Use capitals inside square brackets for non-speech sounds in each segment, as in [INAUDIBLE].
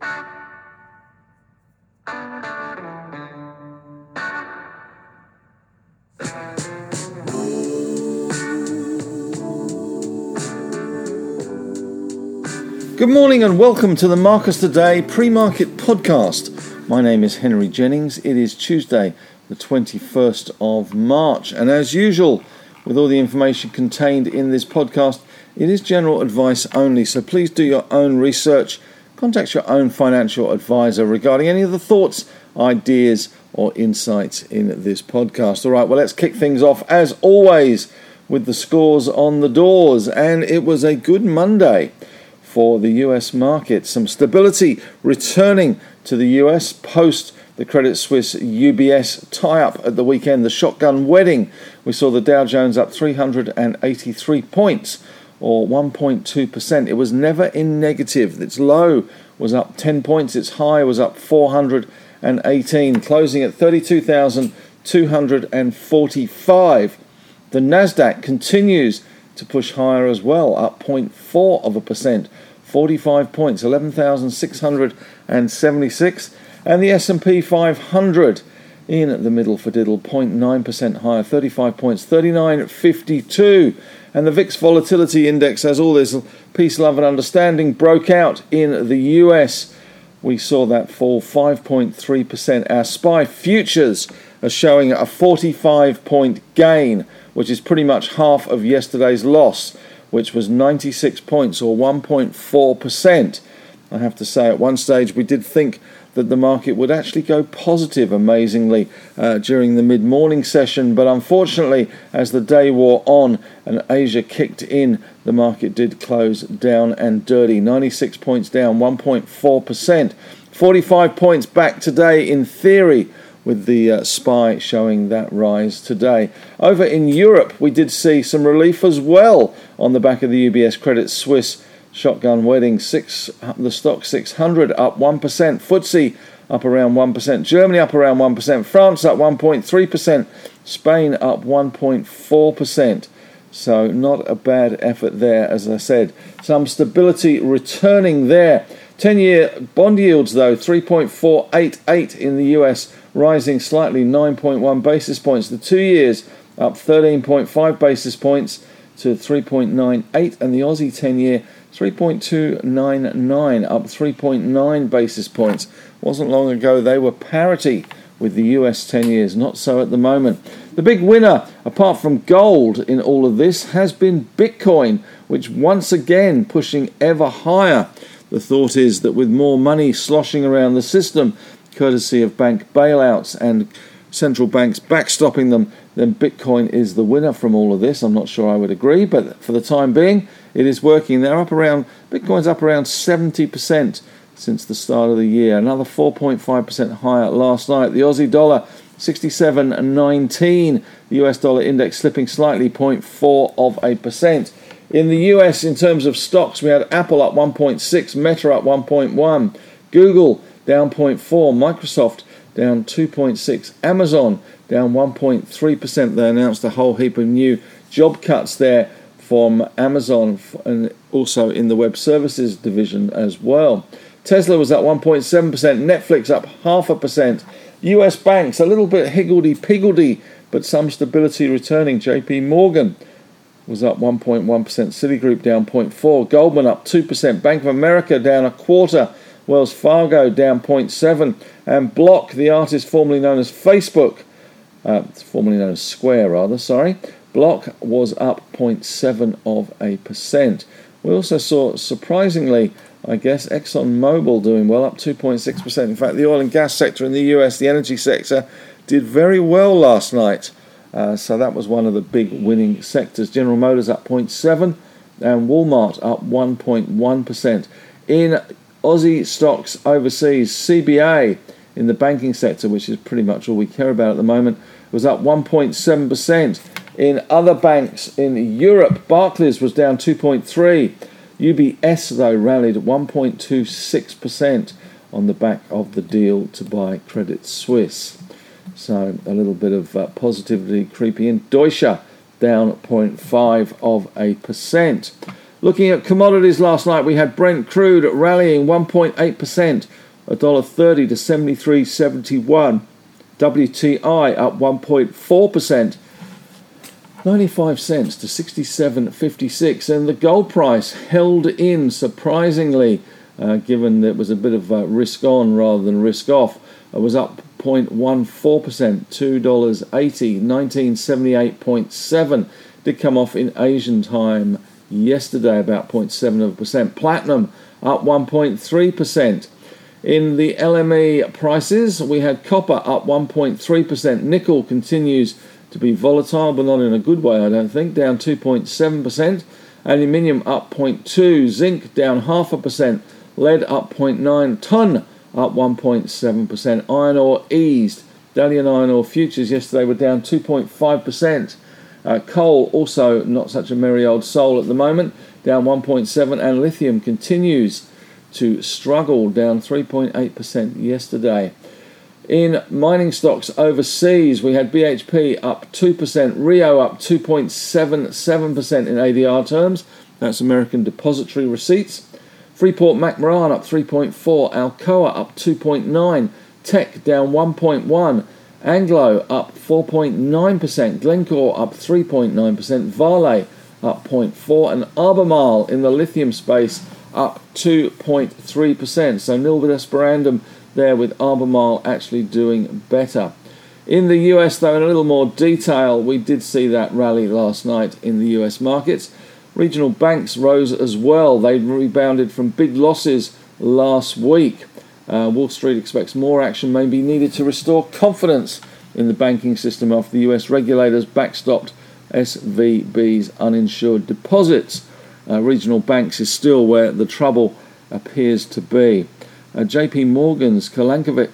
Good morning and welcome to the Marcus Today pre market podcast. My name is Henry Jennings. It is Tuesday, the 21st of March, and as usual, with all the information contained in this podcast, it is general advice only, so please do your own research. Contact your own financial advisor regarding any of the thoughts, ideas, or insights in this podcast. All right, well, let's kick things off as always with the scores on the doors, and it was a good Monday for the US market. Some stability returning to the US post the Credit Suisse UBS tie up at the weekend, the shotgun wedding. We saw the Dow Jones up 383 points or 1.2%. It was never in negative. Its low was up 10 points, its high was up 418, closing at 32,245. The Nasdaq continues to push higher as well, up 0.4 of a percent, 45 points, 11,676, and the S&P 500 in the middle for diddle, 0.9% higher, 35 points, 39.52. And the VIX Volatility Index, as all this peace, love, and understanding broke out in the US, we saw that fall 5.3%. Our SPI futures are showing a 45 point gain which is pretty much half of yesterday's loss, which was 96 points or 1.4%. I have to say, at one stage, we did think that the market would actually go positive amazingly uh, during the mid morning session, but unfortunately, as the day wore on and Asia kicked in, the market did close down and dirty 96 points down, 1.4%. 45 points back today in theory with the uh, SPI showing that rise today. Over in Europe, we did see some relief as well on the back of the UBS Credit Suisse shotgun wedding. Six, the STOXX 600 up 1%, FTSE up around 1%, Germany up around 1%, France up 1.3%, Spain up 1.4%. So, not a bad effort there, as I said. Some stability returning there. 10 year bond yields, though, 3.488 in the US rising slightly 9.1 basis points. The two years up 13.5 basis points to 3.98, and the Aussie 10 year 3.299, up 3.9 basis points. Wasn't long ago they were parity with the US 10 years, not so at the moment. The big winner, apart from gold in all of this, has been Bitcoin, which once again pushing ever higher. The thought is that with more money sloshing around the system, courtesy of bank bailouts and central banks backstopping them, then Bitcoin is the winner from all of this. I'm not sure I would agree, but for the time being, it is working. They're up around, Bitcoin's up around 70% since the start of the year, another 4.5% higher last night. The Aussie dollar 67.19, the US dollar index slipping slightly 0.4 of a percent. In the US, in terms of stocks, we had Apple up 1.6, Meta up 1.1, Google down 0.4, Microsoft down 2.6, Amazon down 1.3%. They announced a whole heap of new job cuts there from Amazon and also in the web services division as well. Tesla was up 1.7%, Netflix up half a percent. US banks a little bit higgledy piggledy, but some stability returning. JP Morgan was up 1.1%, Citigroup down 0.4%. Goldman up 2%, Bank of America down a quarter, Wells Fargo down 0.7%. and Block, the artist formerly known as Facebook, uh, formerly known as Square rather, sorry, Block was up 0.7 of a percent. We also saw, surprisingly, I guess, ExxonMobil doing well, up 2.6%. In fact, the oil and gas sector in the US, the energy sector, did very well last night. Uh, so that was one of the big winning sectors. General Motors up 0.7 and Walmart up 1.1%. In Aussie stocks overseas, CBA in the banking sector, which is pretty much all we care about at the moment, was up 1.7%. In other banks in Europe, Barclays was down 2.3. UBS though rallied 1.26% on the back of the deal to buy Credit Suisse. So a little bit of uh, positivity creeping in. Deutsche down 0.5 of a percent. Looking at commodities last night, we had Brent crude rallying 1.8%, $1.30 to 73.71. WTI up 1.4%, 95 cents to 67.56. And the gold price held in surprisingly, uh, given that it was a bit of risk on rather than risk off. It was up 0.14%, $2.80, 1978.7. Did come off in Asian time yesterday, about 0.7%. Platinum up 1.3%. In the LME prices, we had copper up 1.3%. Nickel continues to be volatile, but not in a good way, I don't think, down 2.7%. Aluminium up 0.2, zinc down half a percent, lead up 0.9, ton up 1.7%. Iron ore eased. Dalian iron ore futures yesterday were down 2.5%. Uh, coal also not such a merry old soul at the moment, down 1.7, and lithium continues to struggle, down 3.8% yesterday. In mining stocks overseas, we had BHP up 2%, Rio up 2.77% in ADR terms. That's American Depository Receipts. Freeport McMoRan up 3.4, Alcoa up 2.9, Teck down 1.1. Anglo up 4.9%, Glencore up 3.9%, Vale up 0.4%, and Albemarle in the lithium space up 2.3%. So nil desperandum there with Albemarle actually doing better. In the US, though, in a little more detail, we did see that rally last night in the US markets. Regional banks rose as well. They rebounded from big losses last week. Uh, Wall Street expects more action may be needed to restore confidence in the banking system after the US regulators backstopped SVB's uninsured deposits. Uh, regional banks is still where the trouble appears to be. Uh, JP Morgan's Kolanovic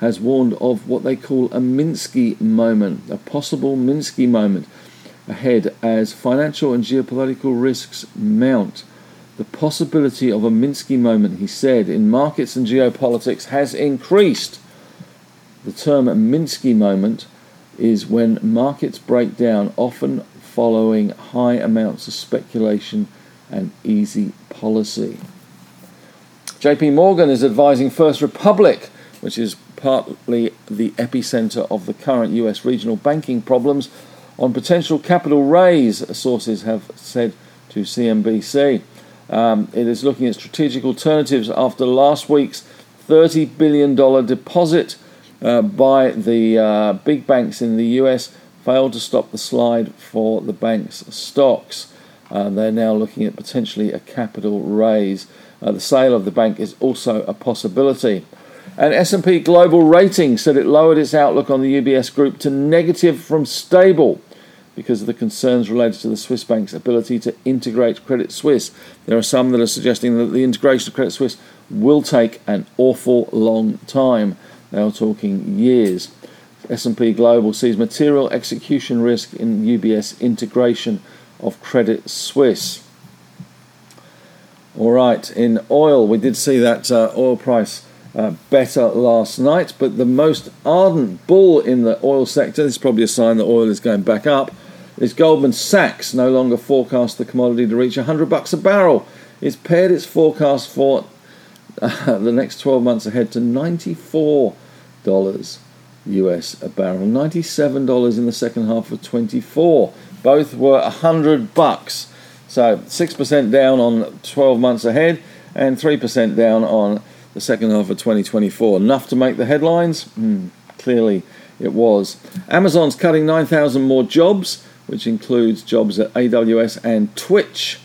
has warned of what they call a Minsky moment, a possible Minsky moment ahead as financial and geopolitical risks mount. The possibility of a Minsky moment, he said, in markets and geopolitics has increased. The term Minsky moment is when markets break down, often following high amounts of speculation and easy policy. JP Morgan is advising First Republic, which is partly the epicenter of the current US regional banking problems, on potential capital raise, sources have said to CNBC. Um, it is looking at strategic alternatives after last week's $30 billion deposit uh, by the uh, big banks in the US failed to stop the slide for the bank's stocks. Uh, they're now looking at potentially a capital raise. Uh, the sale of the bank is also a possibility. And S&P Global Ratings said it lowered its outlook on the UBS group to negative from stable because of the concerns related to the Swiss bank's ability to integrate Credit Suisse. There are some that are suggesting that the integration of Credit Suisse will take an awful long time. They are talking years. S&P Global sees material execution risk in UBS integration of Credit Suisse. All right, in oil, we did see that uh, oil price uh, better last night, but the most ardent bull in the oil sector, this is probably a sign that oil is going back up, is Goldman Sachs no longer forecast the commodity to reach 100 bucks a barrel. It's pared its forecast for uh, [LAUGHS] the next 12 months ahead to 94 dollars US a barrel, 97 dollars in the second half of 24. Both were 100 bucks. So 6% down on 12 months ahead and 3% down on the second half of 2024. Enough to make the headlines? Hmm, clearly it was. Amazon's cutting 9,000 more jobs which includes jobs at AWS and Twitch.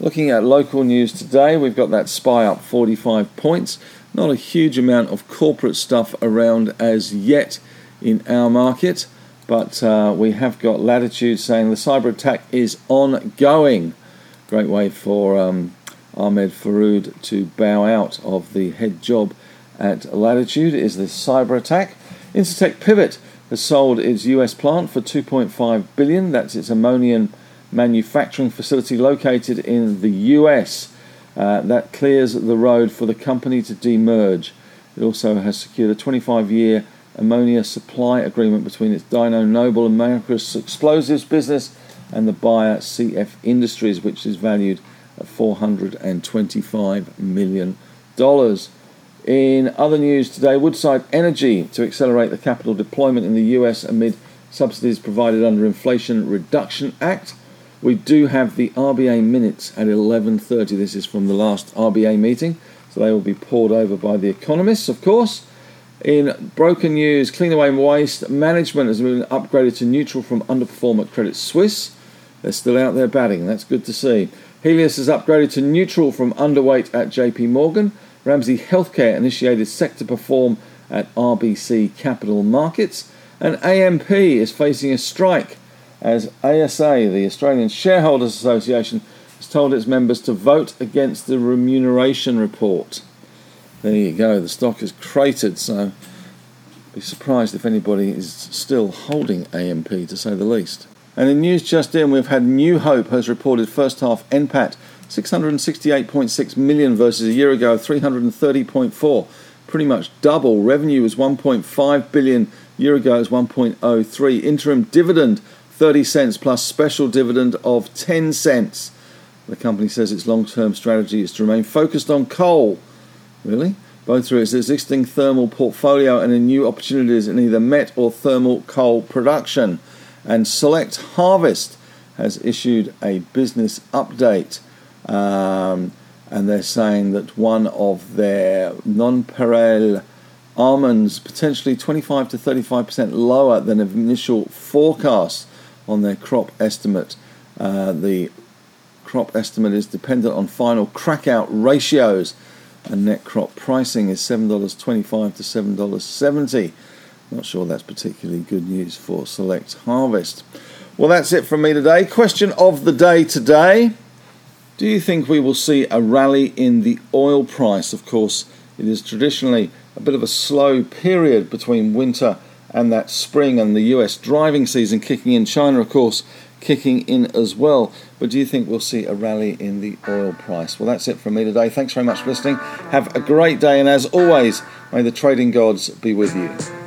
Looking at local news today, we've got that SPI up 45 points. Not a huge amount of corporate stuff around as yet in our market, but uh, we have got Latitude saying the cyber attack is ongoing. Great way for um, Ahmed Fahour to bow out of the head job at Latitude is the cyber attack. Incitec Pivot has sold its US plant for 2.5 billion. That's its ammonium manufacturing facility located in the US. Uh, that clears the road for the company to demerge. It also has secured a 25 year ammonia supply agreement between its Dyno Nobel and Marcus Explosives business and the buyer CF Industries, which is valued at $425 million. In other news today, Woodside Energy to accelerate the capital deployment in the US amid subsidies provided under Inflation Reduction Act. We do have the RBA minutes at 11:30. This is from the last RBA meeting, so they will be pored over by the economists, of course. In broken news, Cleanaway Waste Management has been upgraded to neutral from underperform at Credit Suisse. They're still out there batting. That's good to see. Healius is upgraded to neutral from underweight at JP Morgan. Ramsay Healthcare initiated sector perform at RBC Capital Markets. And AMP is facing a strike as ASA, the Australian Shareholders Association, has told its members to vote against the remuneration report. There you go, the stock has cratered, so be surprised if anybody is still holding AMP to say the least. And in news just in, we've had New Hope has reported first half NPAT 668.6 million versus a year ago 330.4, pretty much double. Revenue was 1.5 billion, year ago it was 1.03. Interim dividend 30 cents plus special dividend of 10 cents. The company says its long-term strategy is to remain focused on coal. Really? Both through its existing thermal portfolio and in new opportunities in either met or thermal coal production and Select Harvest has issued a business update. Um, and they're saying that one of their nonpareil almonds potentially 25 to 35% lower than initial forecast on their crop estimate. Uh, the crop estimate is dependent on final crackout ratios, and net crop pricing is $7.25 to $7.70. Not sure that's particularly good news for Select Harvest. Well, that's it from me today. Question of the day today Do you think we will see a rally in the oil price? Of course, it is traditionally a bit of a slow period between winter and that spring and the US driving season kicking in. China, of course, kicking in as well. But do you think we'll see a rally in the oil price? Well, that's it from me today. Thanks very much for listening. Have a great day, and as always, may the trading gods be with you.